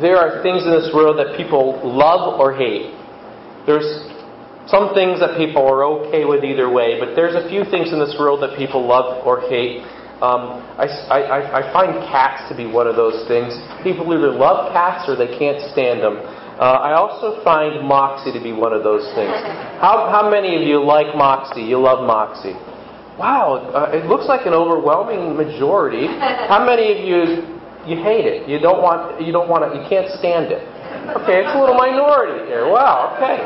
there are things in this world that people love or hate. There's some things that people are okay with either way, but there's a few things in this world that people love or hate. Um, I, I, I find cats to be one of those things. People either love cats or they can't stand them. Uh, I also find Moxie to be one of those things. How, how many of you like Moxie? You love Moxie? Wow, uh, it looks like an overwhelming majority. How many of you you hate it. You don't want you don't want it. You can't stand it. Okay, it's a little minority here. Wow. Okay.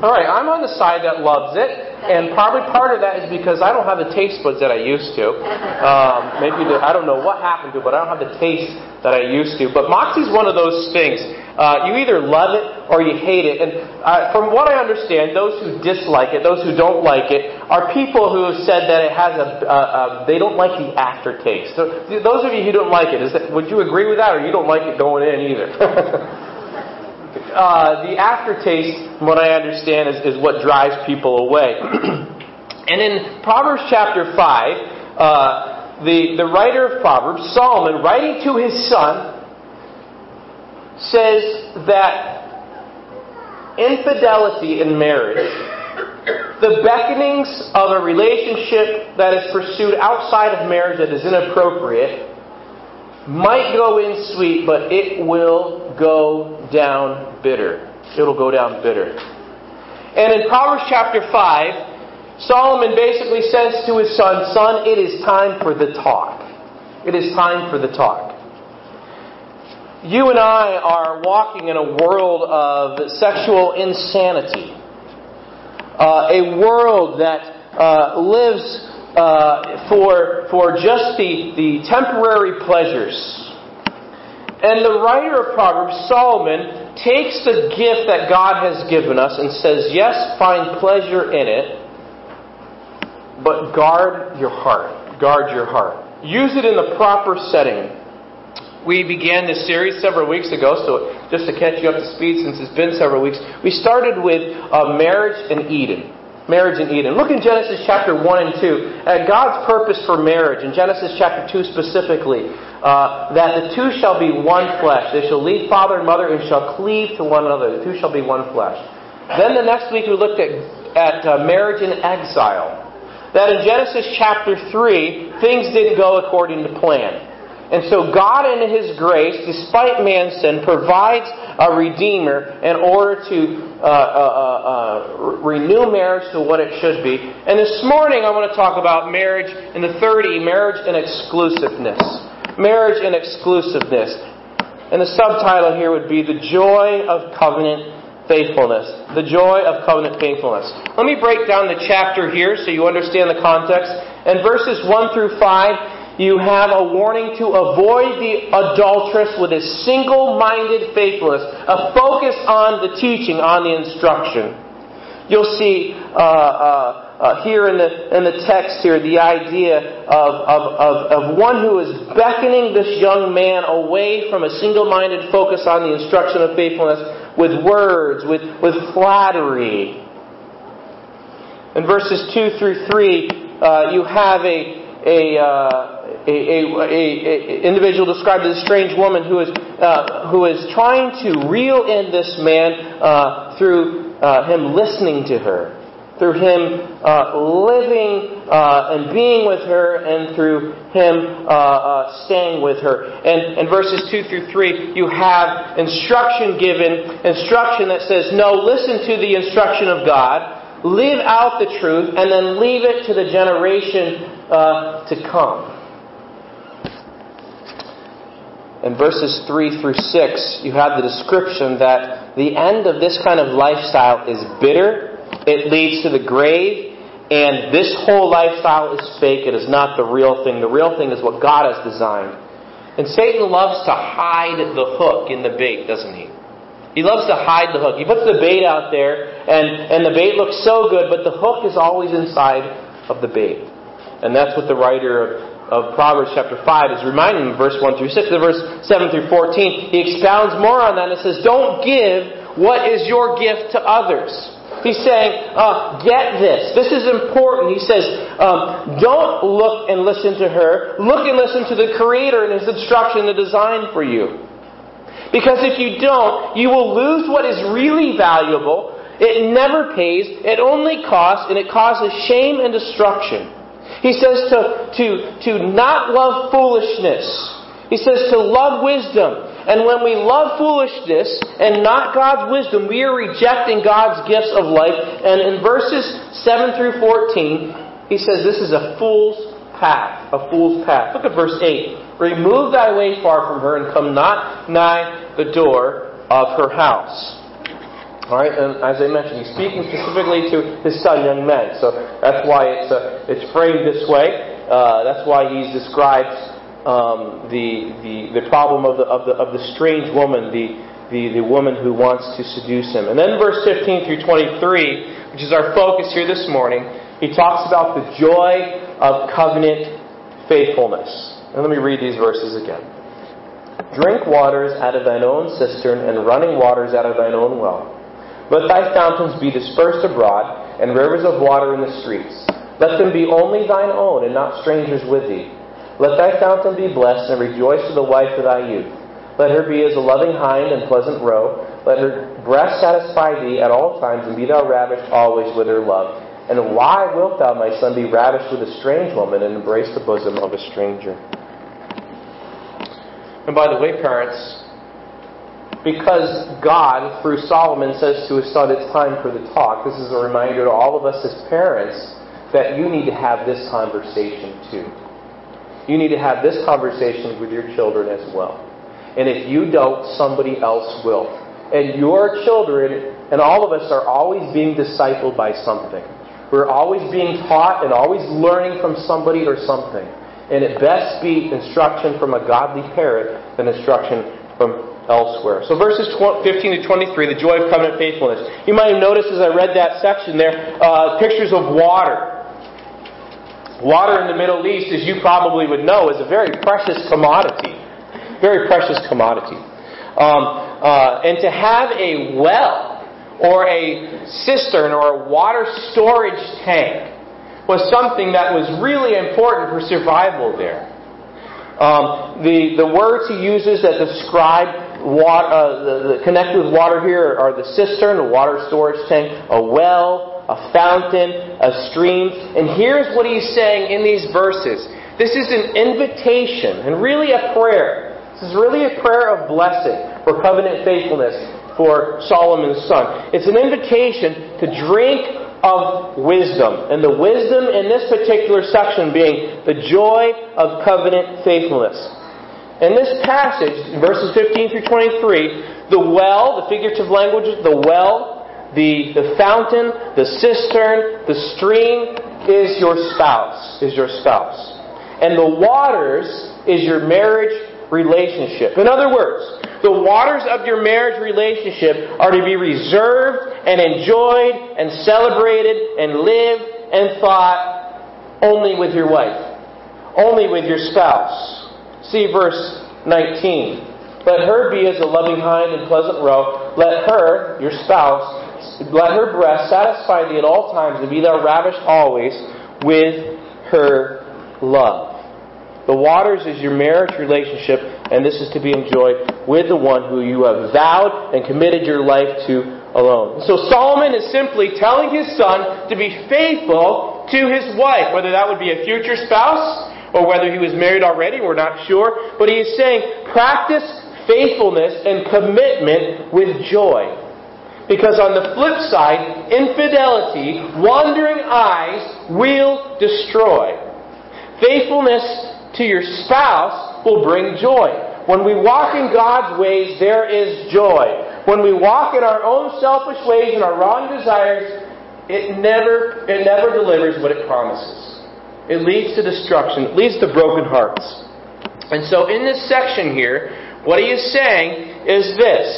All right. I'm on the side that loves it, and probably part of that is because I don't have the taste buds that I used to. Um, maybe the, I don't know what happened to, but I don't have the taste that I used to. But Moxie's one of those things. Uh, you either love it or you hate it. And uh, from what I understand, those who dislike it, those who don't like it, are people who have said that it has a, a, a they don't like the aftertaste. So those of you who don't like it, is that, would you agree with that, or you don't like it going in either? uh, the aftertaste, from what I understand, is, is what drives people away. and in Proverbs chapter five. Uh, the, the writer of Proverbs, Solomon, writing to his son, says that infidelity in marriage, the beckonings of a relationship that is pursued outside of marriage that is inappropriate, might go in sweet, but it will go down bitter. It'll go down bitter. And in Proverbs chapter 5, Solomon basically says to his son, Son, it is time for the talk. It is time for the talk. You and I are walking in a world of sexual insanity. Uh, a world that uh, lives uh, for, for just the, the temporary pleasures. And the writer of Proverbs, Solomon, takes the gift that God has given us and says, Yes, find pleasure in it, but guard your heart. Guard your heart. Use it in the proper setting. We began this series several weeks ago, so just to catch you up to speed since it's been several weeks, we started with uh, marriage and Eden. Marriage and Eden. Look in Genesis chapter 1 and 2 at God's purpose for marriage, in Genesis chapter 2 specifically, uh, that the two shall be one flesh. They shall leave father and mother and shall cleave to one another. The two shall be one flesh. Then the next week we looked at, at uh, marriage in exile. That in Genesis chapter 3, things didn't go according to plan. And so God in His grace, despite man's sin, provides a redeemer in order to uh, uh, uh, uh, renew marriage to what it should be. And this morning I want to talk about marriage in the 30, marriage and exclusiveness. Marriage and exclusiveness. And the subtitle here would be The Joy of Covenant Faithfulness. The Joy of Covenant Faithfulness. Let me break down the chapter here so you understand the context. In verses 1 through 5, you have a warning to avoid the adulteress with a single minded faithfulness, a focus on the teaching, on the instruction. You'll see uh, uh, uh, here in the, in the text here the idea of, of, of, of one who is beckoning this young man away from a single minded focus on the instruction of faithfulness with words, with, with flattery. In verses 2 through 3, uh, you have a, a, uh, a, a, a, individual described as a strange woman who is, uh, who is trying to reel in this man uh, through uh, him listening to her, through him uh, living uh, and being with her, and through him staying with her. And in verses 2 through 3, you have instruction given, instruction that says, No, listen to the instruction of God live out the truth, and then leave it to the generation uh, to come. In verses 3 through 6, you have the description that the end of this kind of lifestyle is bitter, it leads to the grave, and this whole lifestyle is fake. It is not the real thing. The real thing is what God has designed. And Satan loves to hide the hook in the bait, doesn't he? He loves to hide the hook. He puts the bait out there, and, and the bait looks so good, but the hook is always inside of the bait. And that's what the writer of, of Proverbs chapter 5 is reminding them, verse 1 through 6. In verse 7 through 14, he expounds more on that and says, Don't give what is your gift to others. He's saying, uh, get this. This is important. He says, um, don't look and listen to her. Look and listen to the Creator and His instruction, the design for you. Because if you don't, you will lose what is really valuable. It never pays, it only costs, and it causes shame and destruction. He says to, to, to not love foolishness. He says to love wisdom. And when we love foolishness and not God's wisdom, we are rejecting God's gifts of life. And in verses 7 through 14, he says this is a fool's path. A fool's path. Look at verse 8. Remove thy way far from her and come not nigh the door of her house. All right, and as I mentioned, he's speaking specifically to his son, young men. So that's why it's uh, it's framed this way. Uh, that's why he describes um, the, the the problem of the of the of the strange woman, the, the the woman who wants to seduce him. And then verse 15 through 23, which is our focus here this morning, he talks about the joy of covenant faithfulness. And let me read these verses again. Drink waters out of thine own cistern, and running waters out of thine own well. Let thy fountains be dispersed abroad, and rivers of water in the streets. Let them be only thine own, and not strangers with thee. Let thy fountain be blessed, and rejoice to the wife of thy youth. Let her be as a loving hind and pleasant roe. Let her breast satisfy thee at all times, and be thou ravished always with her love. And why wilt thou, my son, be ravished with a strange woman and embrace the bosom of a stranger? And by the way, parents, because God, through Solomon, says to his son, it's time for the talk, this is a reminder to all of us as parents that you need to have this conversation too. You need to have this conversation with your children as well. And if you don't, somebody else will. And your children and all of us are always being discipled by something. We're always being taught and always learning from somebody or something. And it best be instruction from a godly parent than instruction from elsewhere. So verses 15 to 23, the joy of covenant faithfulness. You might have noticed as I read that section there, uh, pictures of water. Water in the Middle East, as you probably would know, is a very precious commodity. Very precious commodity. Um, uh, and to have a well or a cistern or a water storage tank was something that was really important for survival there. Um, the, the words he uses that describe water, uh, the, the connected with water here are the cistern, a water storage tank, a well, a fountain, a stream. And here's what he's saying in these verses. This is an invitation and really a prayer. This is really a prayer of blessing for covenant faithfulness for Solomon's son. It's an invitation to drink of wisdom. And the wisdom in this particular section being the joy of covenant faithfulness. In this passage, verses 15 through 23, the well, the figurative language, the well, the, the fountain, the cistern, the stream is your spouse, is your spouse. And the waters is your marriage relationship. In other words, the waters of your marriage relationship are to be reserved and enjoyed and celebrated and lived and thought only with your wife, only with your spouse. See verse 19. Let her be as a loving hind and pleasant roe. Let her, your spouse, let her breast satisfy thee at all times, and be thou ravished always with her love. The waters is your marriage relationship, and this is to be enjoyed with the one who you have vowed and committed your life to alone. So Solomon is simply telling his son to be faithful to his wife, whether that would be a future spouse or whether he was married already, we're not sure. But he is saying, practice faithfulness and commitment with joy. Because on the flip side, infidelity, wandering eyes will destroy. Faithfulness to your spouse will bring joy. When we walk in God's ways, there is joy. When we walk in our own selfish ways and our wrong desires, it never, it never delivers what it promises. It leads to destruction. It leads to broken hearts. And so in this section here, what he is saying is this.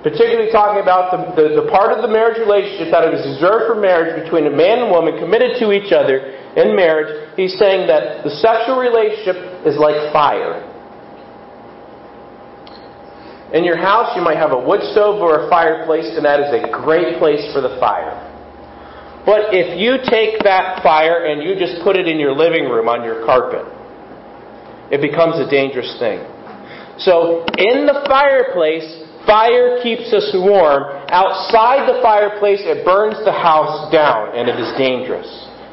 Particularly talking about the, the, the part of the marriage relationship that is reserved for marriage between a man and woman committed to each other in marriage, he's saying that the sexual relationship is like fire. In your house, you might have a wood stove or a fireplace, and that is a great place for the fire. But if you take that fire and you just put it in your living room on your carpet, it becomes a dangerous thing. So, in the fireplace, fire keeps us warm. Outside the fireplace, it burns the house down, and it is dangerous.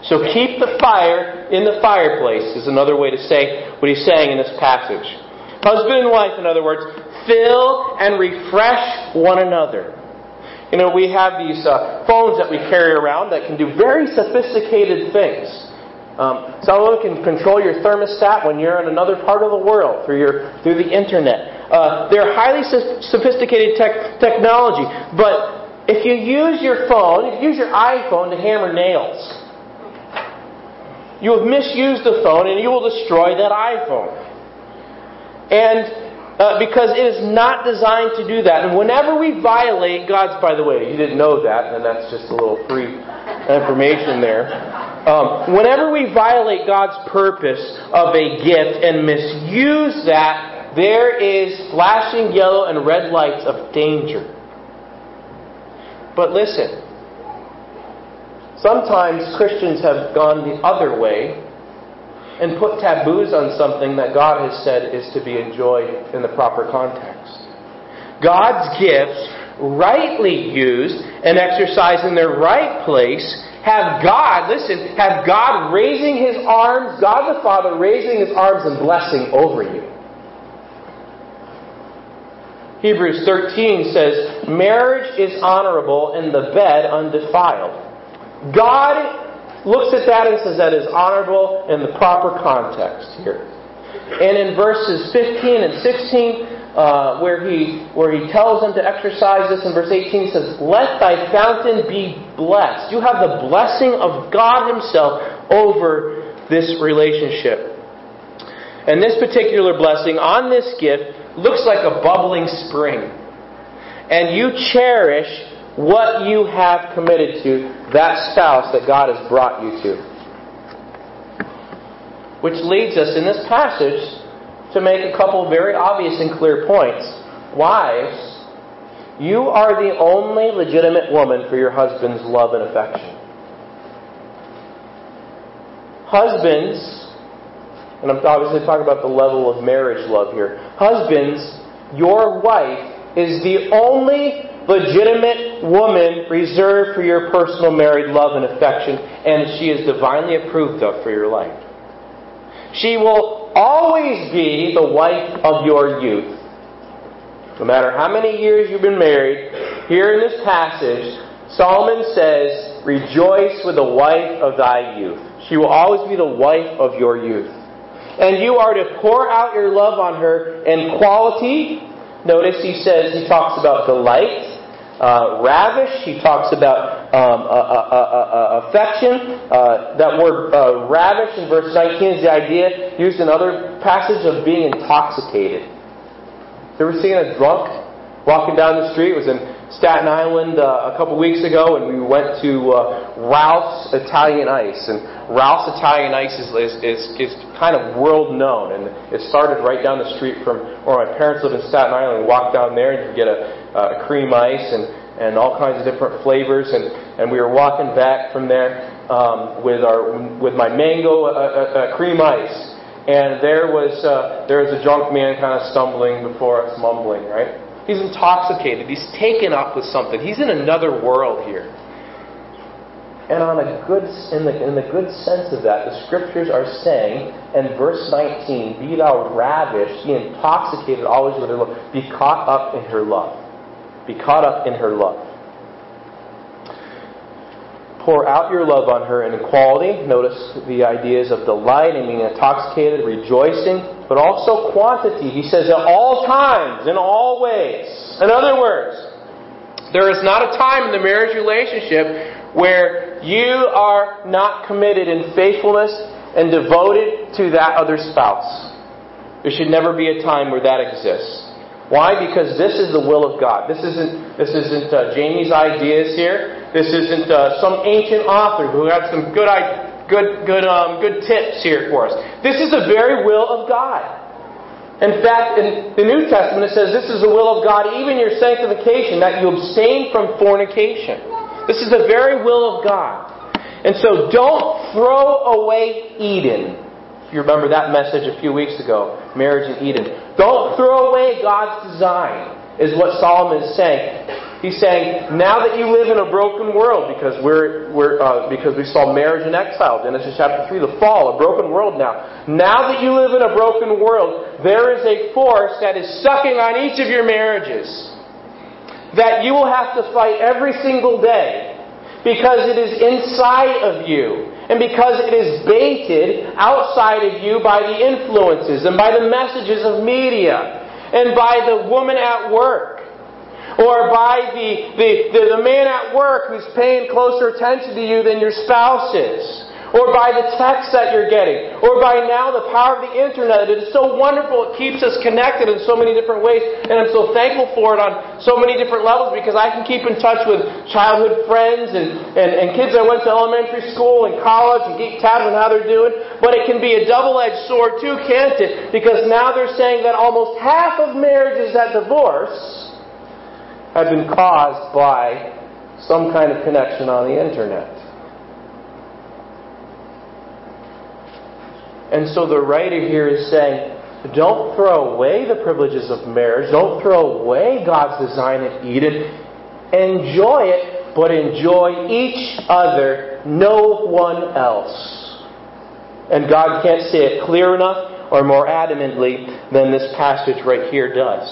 So, keep the fire in the fireplace, is another way to say what he's saying in this passage. Husband and wife, in other words, fill and refresh one another. You know, we have these uh, phones that we carry around that can do very sophisticated things. Um, some of them can control your thermostat when you're in another part of the world through your through the internet. Uh, they're highly sophisticated tech, technology, but if you use your phone, if you use your iPhone to hammer nails, you have misused the phone and you will destroy that iPhone. And uh, because it is not designed to do that. And whenever we violate God's, by the way, you didn't know that, and that's just a little free information there. Um, whenever we violate God's purpose of a gift and misuse that, there is flashing yellow and red lights of danger. But listen, sometimes Christians have gone the other way and put taboos on something that God has said is to be enjoyed in the proper context. God's gifts, rightly used and exercised in their right place, have God, listen, have God raising his arms, God the Father raising his arms and blessing over you. Hebrews 13 says, Marriage is honorable and the bed undefiled. God looks at that and says that is honorable in the proper context here. And in verses 15 and 16, uh, where he where he tells them to exercise this in verse 18 he says let thy fountain be blessed. You have the blessing of god himself over this relationship. And this particular blessing on this gift looks like a bubbling spring. And you cherish what you have committed to that spouse that God has brought you to. Which leads us in this passage to make a couple very obvious and clear points. Wives, you are the only legitimate woman for your husband's love and affection. Husbands, and I'm obviously talking about the level of marriage love here. Husbands, your wife is the only legitimate woman reserved for your personal married love and affection, and she is divinely approved of for your life. She will always be the wife of your youth. No matter how many years you've been married, here in this passage, Solomon says, Rejoice with the wife of thy youth. She will always be the wife of your youth. And you are to pour out your love on her in quality. Notice he says, he talks about delight uh, ravish. He talks about um, affection. Uh, that word uh, ravish in verse 19 is the idea used in other passages of being intoxicated. You ever seen a drunk walking down the street? It was in Staten Island uh, a couple weeks ago, and we went to uh, Ralph's Italian Ice. And Ralph's Italian Ice is, is, is, is kind of world known, and it started right down the street from where my parents lived in Staten Island. We walked down there, and you get a uh, cream ice and, and all kinds of different flavors. And, and we were walking back from there um, with, our, with my mango uh, uh, uh, cream ice. And there was, uh, there was a drunk man kind of stumbling before us, mumbling, right? He's intoxicated. He's taken up with something. He's in another world here. And on a good, in the, in the good sense of that, the scriptures are saying in verse 19, Be thou ravished, be intoxicated always with her love, be caught up in her love. Be caught up in her love. Pour out your love on her in equality. Notice the ideas of delight and being intoxicated, rejoicing, but also quantity. He says at all times, in all ways. In other words, there is not a time in the marriage relationship where you are not committed in faithfulness and devoted to that other spouse. There should never be a time where that exists. Why? Because this is the will of God. This isn't this isn't uh, Jamie's ideas here. This isn't uh, some ancient author who had some good good good um, good tips here for us. This is the very will of God. In fact, in the New Testament it says this is the will of God, even your sanctification, that you abstain from fornication. This is the very will of God. And so don't throw away Eden If you remember that message a few weeks ago, marriage in Eden. Don't throw away God's design, is what Solomon is saying. He's saying, now that you live in a broken world, because we're, we're uh, because we saw marriage in exile, Genesis chapter three, the fall, a broken world now. Now that you live in a broken world, there is a force that is sucking on each of your marriages that you will have to fight every single day because it is inside of you and because it is baited outside of you by the influences and by the messages of media and by the woman at work or by the, the, the, the man at work who's paying closer attention to you than your spouse is or by the text that you're getting, or by now the power of the internet. It is so wonderful. It keeps us connected in so many different ways, and I'm so thankful for it on so many different levels because I can keep in touch with childhood friends and, and, and kids I went to elementary school and college and keep tabs on how they're doing. But it can be a double-edged sword too, can't it? Because now they're saying that almost half of marriages that divorce have been caused by some kind of connection on the internet. And so the writer here is saying, don't throw away the privileges of marriage. Don't throw away God's design in Eden. Enjoy it, but enjoy each other, no one else. And God can't say it clear enough or more adamantly than this passage right here does.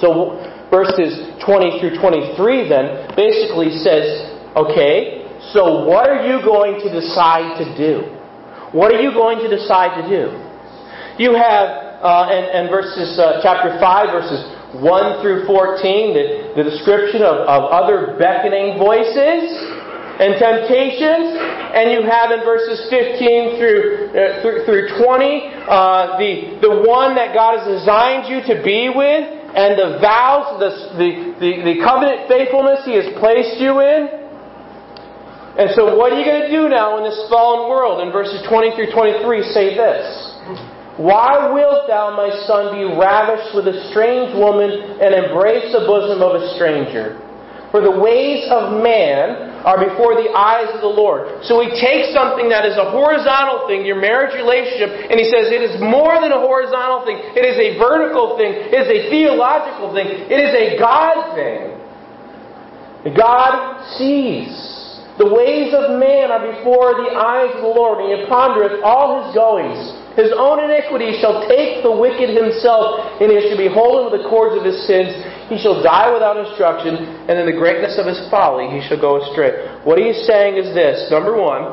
So verses 20 through 23 then basically says, okay, so what are you going to decide to do? What are you going to decide to do? You have, uh, and, and verses, uh, chapter 5, verses 1 through 14, the, the description of, of other beckoning voices and temptations. And you have in verses 15 through, uh, through, through 20, uh, the, the one that God has designed you to be with, and the vows, the, the, the, the covenant faithfulness He has placed you in. And so, what are you going to do now in this fallen world? In verses 20 through 23, say this Why wilt thou, my son, be ravished with a strange woman and embrace the bosom of a stranger? For the ways of man are before the eyes of the Lord. So he takes something that is a horizontal thing, your marriage relationship, and he says it is more than a horizontal thing. It is a vertical thing. It is a theological thing. It is a God thing. God sees. The ways of man are before the eyes of the Lord, and he pondereth all his goings. His own iniquity shall take the wicked himself, and he shall be holden with the cords of his sins. He shall die without instruction, and in the greatness of his folly he shall go astray. What he's saying is this number one,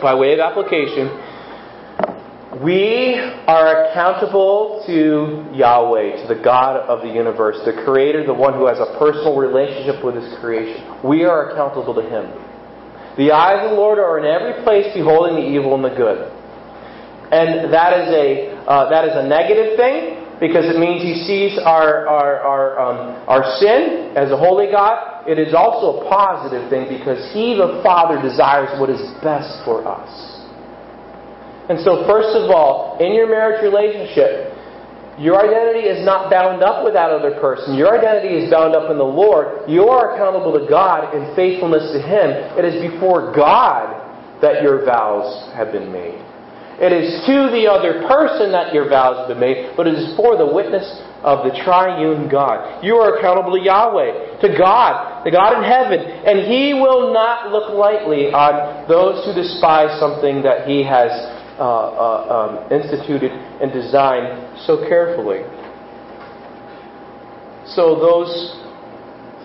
by way of application, we are accountable to Yahweh, to the God of the universe, the Creator, the one who has a personal relationship with His creation. We are accountable to Him. The eyes of the Lord are in every place, beholding the evil and the good. And that is a uh, that is a negative thing because it means He sees our our our, um, our sin as a holy God. It is also a positive thing because He, the Father, desires what is best for us. And so, first of all, in your marriage relationship, your identity is not bound up with that other person. Your identity is bound up in the Lord. You are accountable to God in faithfulness to Him. It is before God that your vows have been made. It is to the other person that your vows have been made, but it is for the witness of the triune God. You are accountable to Yahweh, to God, the God in heaven, and He will not look lightly on those who despise something that He has uh, uh, um, instituted and designed so carefully. So, those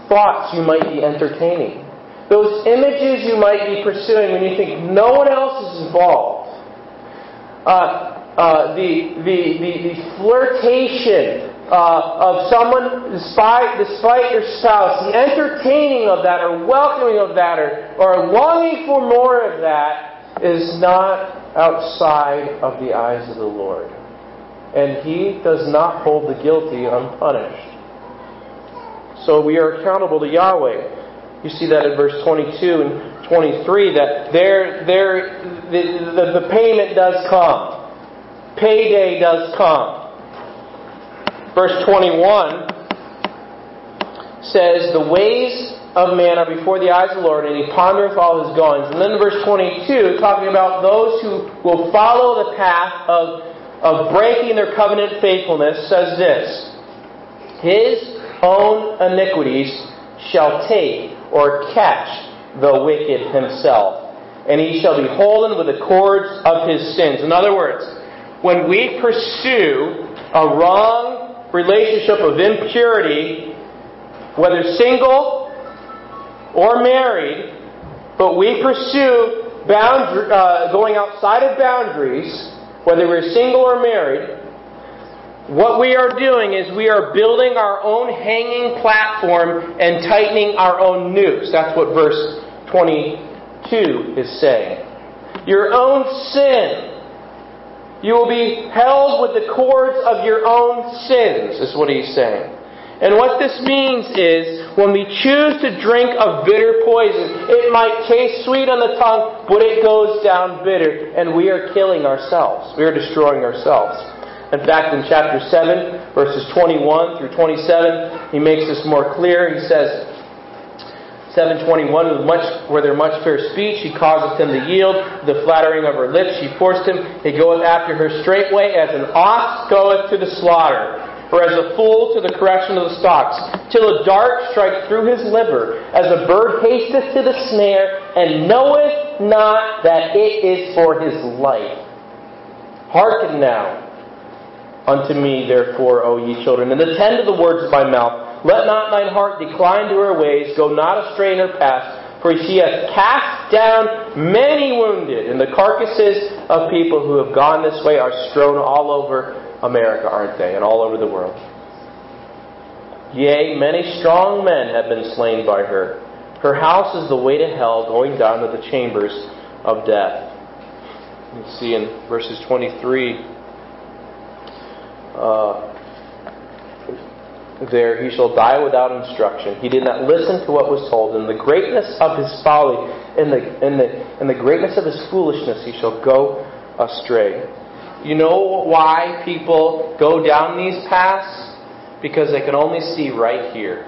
thoughts you might be entertaining, those images you might be pursuing when you think no one else is involved, uh, uh the, the, the, the, flirtation uh, of someone despite, despite your spouse, the entertaining of that, or welcoming of that, or, or longing for more of that, is not outside of the eyes of the Lord. And He does not hold the guilty unpunished. So we are accountable to Yahweh. You see that in verse 22 and 23 that there, there, the, the, the payment does come. Payday does come. Verse 21 says, The ways of man are before the eyes of the Lord, and he pondereth all his goings. And then verse 22, talking about those who will follow the path of, of breaking their covenant faithfulness, says this His own iniquities shall take or catch the wicked himself, and he shall be holden with the cords of his sins. In other words, when we pursue a wrong relationship of impurity, whether single or married, but we pursue uh, going outside of boundaries, whether we're single or married, what we are doing is we are building our own hanging platform and tightening our own noose. That's what verse 22 is saying. Your own sin. You will be held with the cords of your own sins, is what he's saying. And what this means is when we choose to drink of bitter poison, it might taste sweet on the tongue, but it goes down bitter, and we are killing ourselves. We are destroying ourselves. In fact, in chapter 7, verses 21 through 27, he makes this more clear. He says, 721, with much, where there much fair speech, she causeth him to yield. The flattering of her lips, she forced him. He goeth after her straightway, as an ox goeth to the slaughter or as a fool to the correction of the stocks, till a dart strike through his liver, as a bird hasteth to the snare, and knoweth not that it is for his life. Hearken now unto me, therefore, O ye children, and attend to the words of my mouth. Let not thine heart decline to her ways, go not astray in her paths. For she hath cast down many wounded, and the carcasses of people who have gone this way are strewn all over America, aren't they? And all over the world. Yea, many strong men have been slain by her. Her house is the way to hell, going down to the chambers of death. You see in verses 23 uh, there, he shall die without instruction. He did not listen to what was told. In the greatness of his folly, in the, in the, in the greatness of his foolishness, he shall go astray. You know why people go down these paths? Because they can only see right here.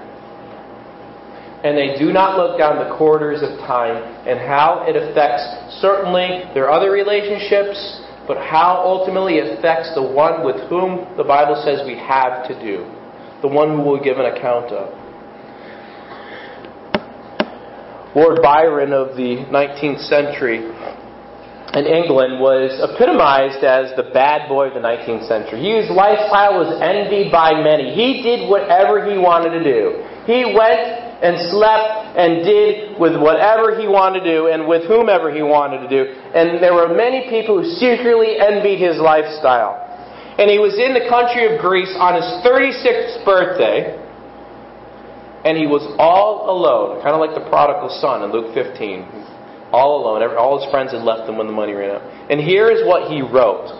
And they do not look down the corridors of time and how it affects certainly their other relationships, but how ultimately it affects the one with whom the Bible says we have to do, the one who will give an account of. Lord Byron of the 19th century in England was epitomized as the bad boy of the 19th century. His lifestyle was envied by many. He did whatever he wanted to do. He went and slept and did with whatever he wanted to do and with whomever he wanted to do. And there were many people who secretly envied his lifestyle. And he was in the country of Greece on his 36th birthday. And he was all alone, kind of like the prodigal son in Luke 15 all alone. All his friends had left him when the money ran out. And here is what he wrote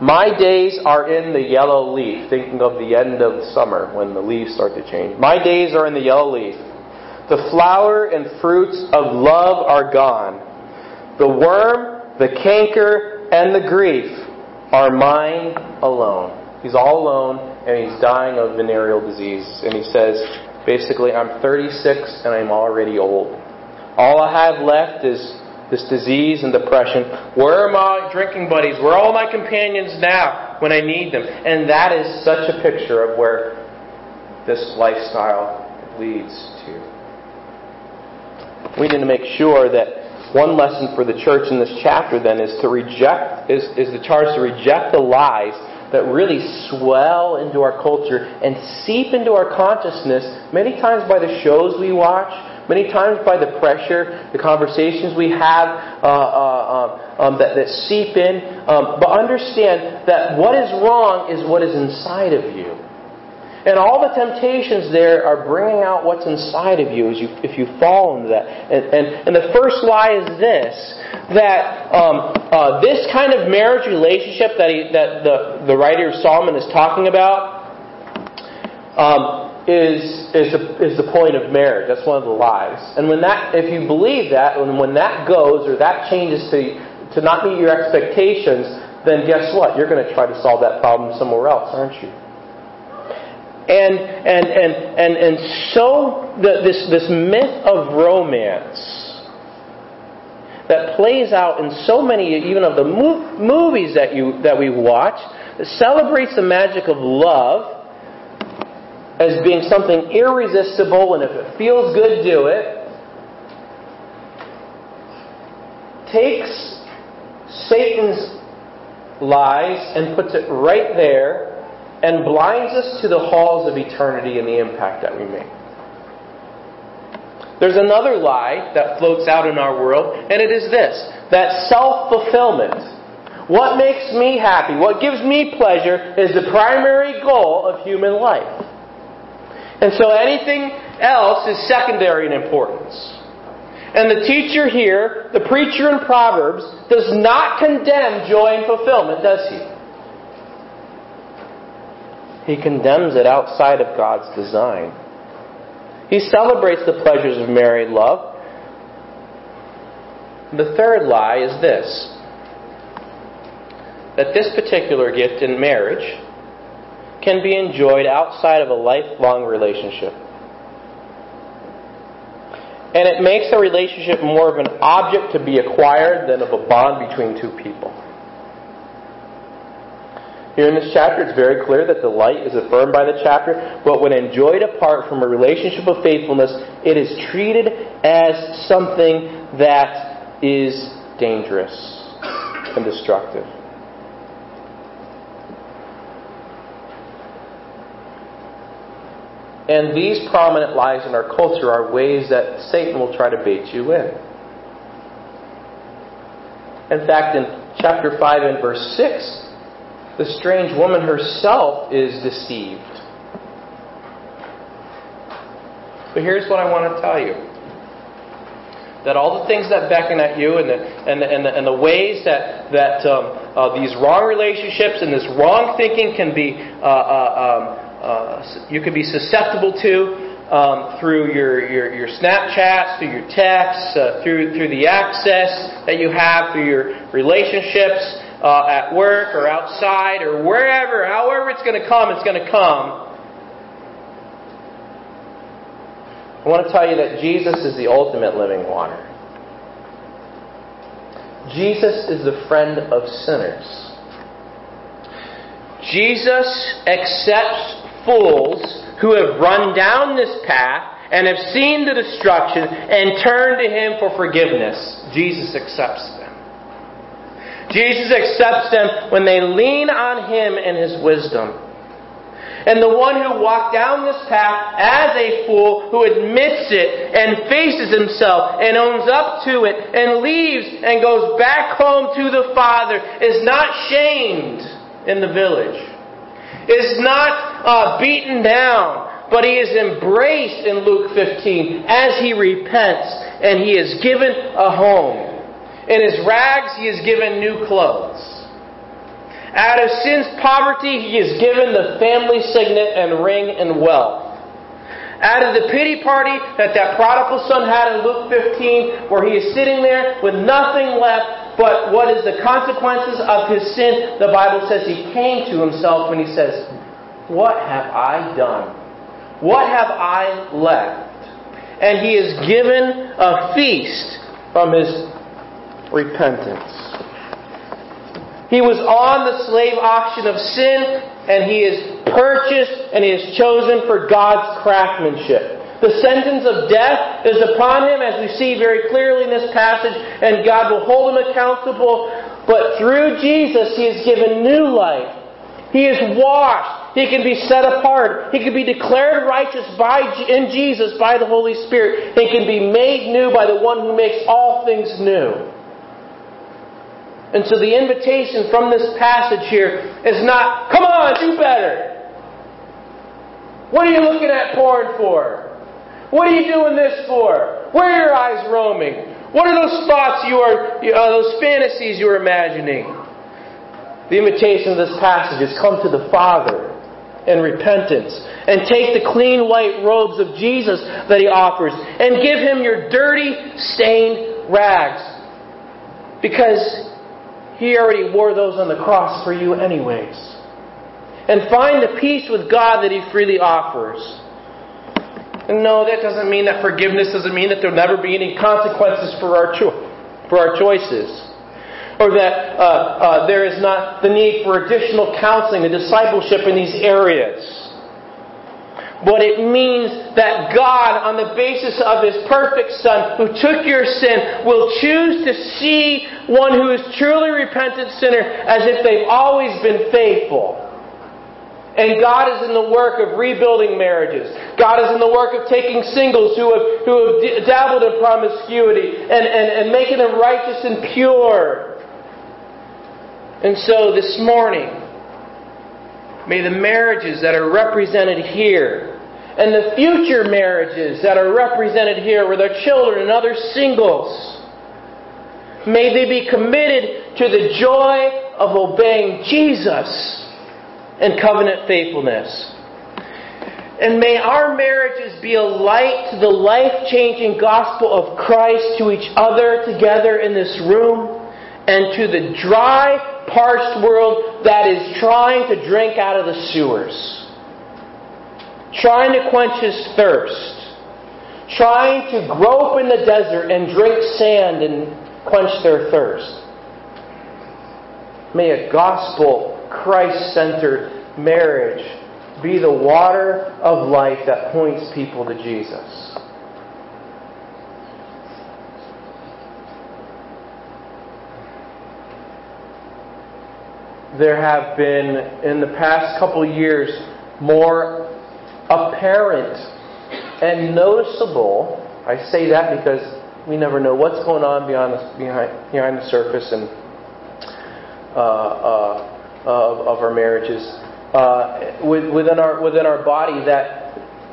My days are in the yellow leaf, thinking of the end of summer when the leaves start to change. My days are in the yellow leaf. The flower and fruits of love are gone. The worm, the canker, and the grief are mine alone. He's all alone and he's dying of venereal disease. And he says, basically, I'm 36 and I'm already old. All I have left is this disease and depression. Where are my drinking buddies? Where are all my companions now when I need them? And that is such a picture of where this lifestyle leads to. We need to make sure that one lesson for the church in this chapter then is to reject is, is the charge to reject the lies that really swell into our culture and seep into our consciousness many times by the shows we watch, Many times by the pressure, the conversations we have uh, uh, um, um, that, that, seep in. Um, but understand that what is wrong is what is inside of you. And all the temptations there are bringing out what's inside of you, as you if you fall into that. And, and, and the first lie is this that um, uh, this kind of marriage relationship that, he, that the, the writer of Solomon is talking about um, is, is, the, is the point of marriage. That's one of the lies. And when that, if you believe that, and when that goes or that changes to, to not meet your expectations, then guess what? You're going to try to solve that problem somewhere else, aren't you? And, and, and, and, and so the, this, this myth of romance that plays out in so many, even of the mo- movies that, you, that we watch, celebrates the magic of love as being something irresistible, and if it feels good, do it. Takes Satan's lies and puts it right there and blinds us to the halls of eternity and the impact that we make. There's another lie that floats out in our world, and it is this that self fulfillment. What makes me happy, what gives me pleasure, is the primary goal of human life. And so anything else is secondary in importance. And the teacher here, the preacher in Proverbs, does not condemn joy and fulfillment, does he? He condemns it outside of God's design. He celebrates the pleasures of married love. The third lie is this that this particular gift in marriage can be enjoyed outside of a lifelong relationship. And it makes a relationship more of an object to be acquired than of a bond between two people. Here in this chapter, it's very clear that the light is affirmed by the chapter, but when enjoyed apart from a relationship of faithfulness, it is treated as something that is dangerous and destructive. And these prominent lies in our culture are ways that Satan will try to bait you in. In fact, in chapter 5 and verse 6, the strange woman herself is deceived. But here's what I want to tell you that all the things that beckon at you and the, and the, and the, and the ways that, that um, uh, these wrong relationships and this wrong thinking can be, uh, uh, um, uh, you can be susceptible to um, through your, your, your Snapchats, through your texts, uh, through, through the access that you have, through your relationships uh, at work or outside or wherever, however it's going to come, it's going to come. I want to tell you that Jesus is the ultimate living water. Jesus is the friend of sinners. Jesus accepts fools who have run down this path and have seen the destruction and turned to Him for forgiveness. Jesus accepts them. Jesus accepts them when they lean on Him and His wisdom. And the one who walked down this path as a fool, who admits it and faces himself and owns up to it and leaves and goes back home to the Father, is not shamed in the village, is not uh, beaten down, but he is embraced in Luke 15 as he repents and he is given a home. In his rags, he is given new clothes. Out of sin's poverty, he is given the family signet and ring and wealth. Out of the pity party that that prodigal son had in Luke 15, where he is sitting there with nothing left but what is the consequences of his sin, the Bible says he came to himself when he says, What have I done? What have I left? And he is given a feast from his repentance. He was on the slave auction of sin, and he is purchased and he is chosen for God's craftsmanship. The sentence of death is upon him, as we see very clearly in this passage, and God will hold him accountable. But through Jesus, he is given new life. He is washed. He can be set apart. He can be declared righteous by, in Jesus by the Holy Spirit. He can be made new by the one who makes all things new. And so the invitation from this passage here is not, come on, do better. What are you looking at porn for? What are you doing this for? Where are your eyes roaming? What are those thoughts you are, uh, those fantasies you are imagining? The invitation of this passage is come to the Father in repentance and take the clean white robes of Jesus that He offers and give Him your dirty, stained rags. Because he already wore those on the cross for you, anyways. and find the peace with God that He freely offers. No, that doesn't mean that forgiveness doesn't mean that there'll never be any consequences for our, cho- for our choices. Or that uh, uh, there is not the need for additional counseling and discipleship in these areas. But it means that God, on the basis of His perfect Son, who took your sin, will choose to see one who is truly repentant sinner as if they've always been faithful. And God is in the work of rebuilding marriages. God is in the work of taking singles who have, who have dabbled in promiscuity and, and, and making them righteous and pure. And so this morning, may the marriages that are represented here and the future marriages that are represented here with our children and other singles. May they be committed to the joy of obeying Jesus and covenant faithfulness. And may our marriages be a light to the life changing gospel of Christ to each other together in this room and to the dry, parched world that is trying to drink out of the sewers trying to quench his thirst, trying to grope in the desert and drink sand and quench their thirst. May a gospel, Christ centered marriage be the water of life that points people to Jesus. There have been, in the past couple years, more apparent and noticeable. I say that because we never know what's going on beyond the, behind, behind the surface and uh, uh, of, of, our marriages uh, within our within our body that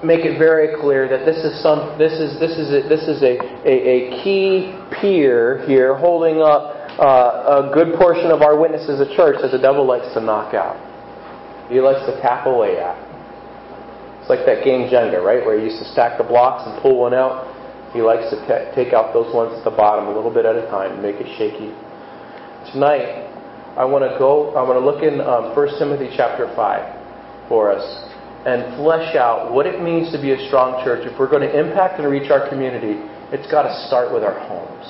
make it very clear that this is some this is this is a, this is a, a, a key pier here holding up uh, a good portion of our witnesses at church that the devil likes to knock out. He likes to tap away at. It's like that game Jenga, right? Where you used to stack the blocks and pull one out. He likes to t- take out those ones at the bottom a little bit at a time and make it shaky. Tonight, I want to go, I want to look in um, 1 Timothy chapter 5 for us and flesh out what it means to be a strong church. If we're going to impact and reach our community, it's got to start with our homes.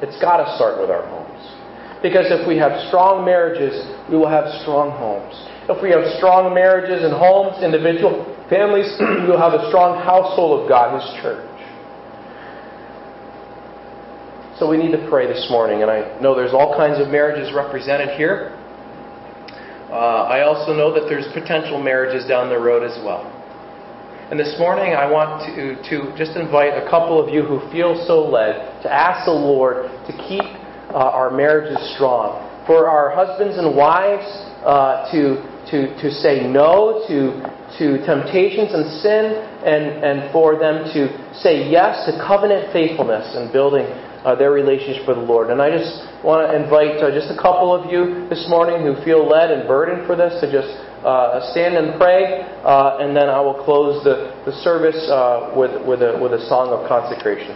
It's got to start with our homes. Because if we have strong marriages, we will have strong homes. If we have strong marriages and homes, individual families, we'll have a strong household of God, His church. So we need to pray this morning, and I know there's all kinds of marriages represented here. Uh, I also know that there's potential marriages down the road as well. And this morning, I want to, to just invite a couple of you who feel so led to ask the Lord to keep uh, our marriages strong. For our husbands and wives uh, to to, to say no to, to temptations and sin, and, and for them to say yes to covenant faithfulness and building uh, their relationship with the Lord. And I just want to invite uh, just a couple of you this morning who feel led and burdened for this to just uh, stand and pray, uh, and then I will close the, the service uh, with, with, a, with a song of consecration.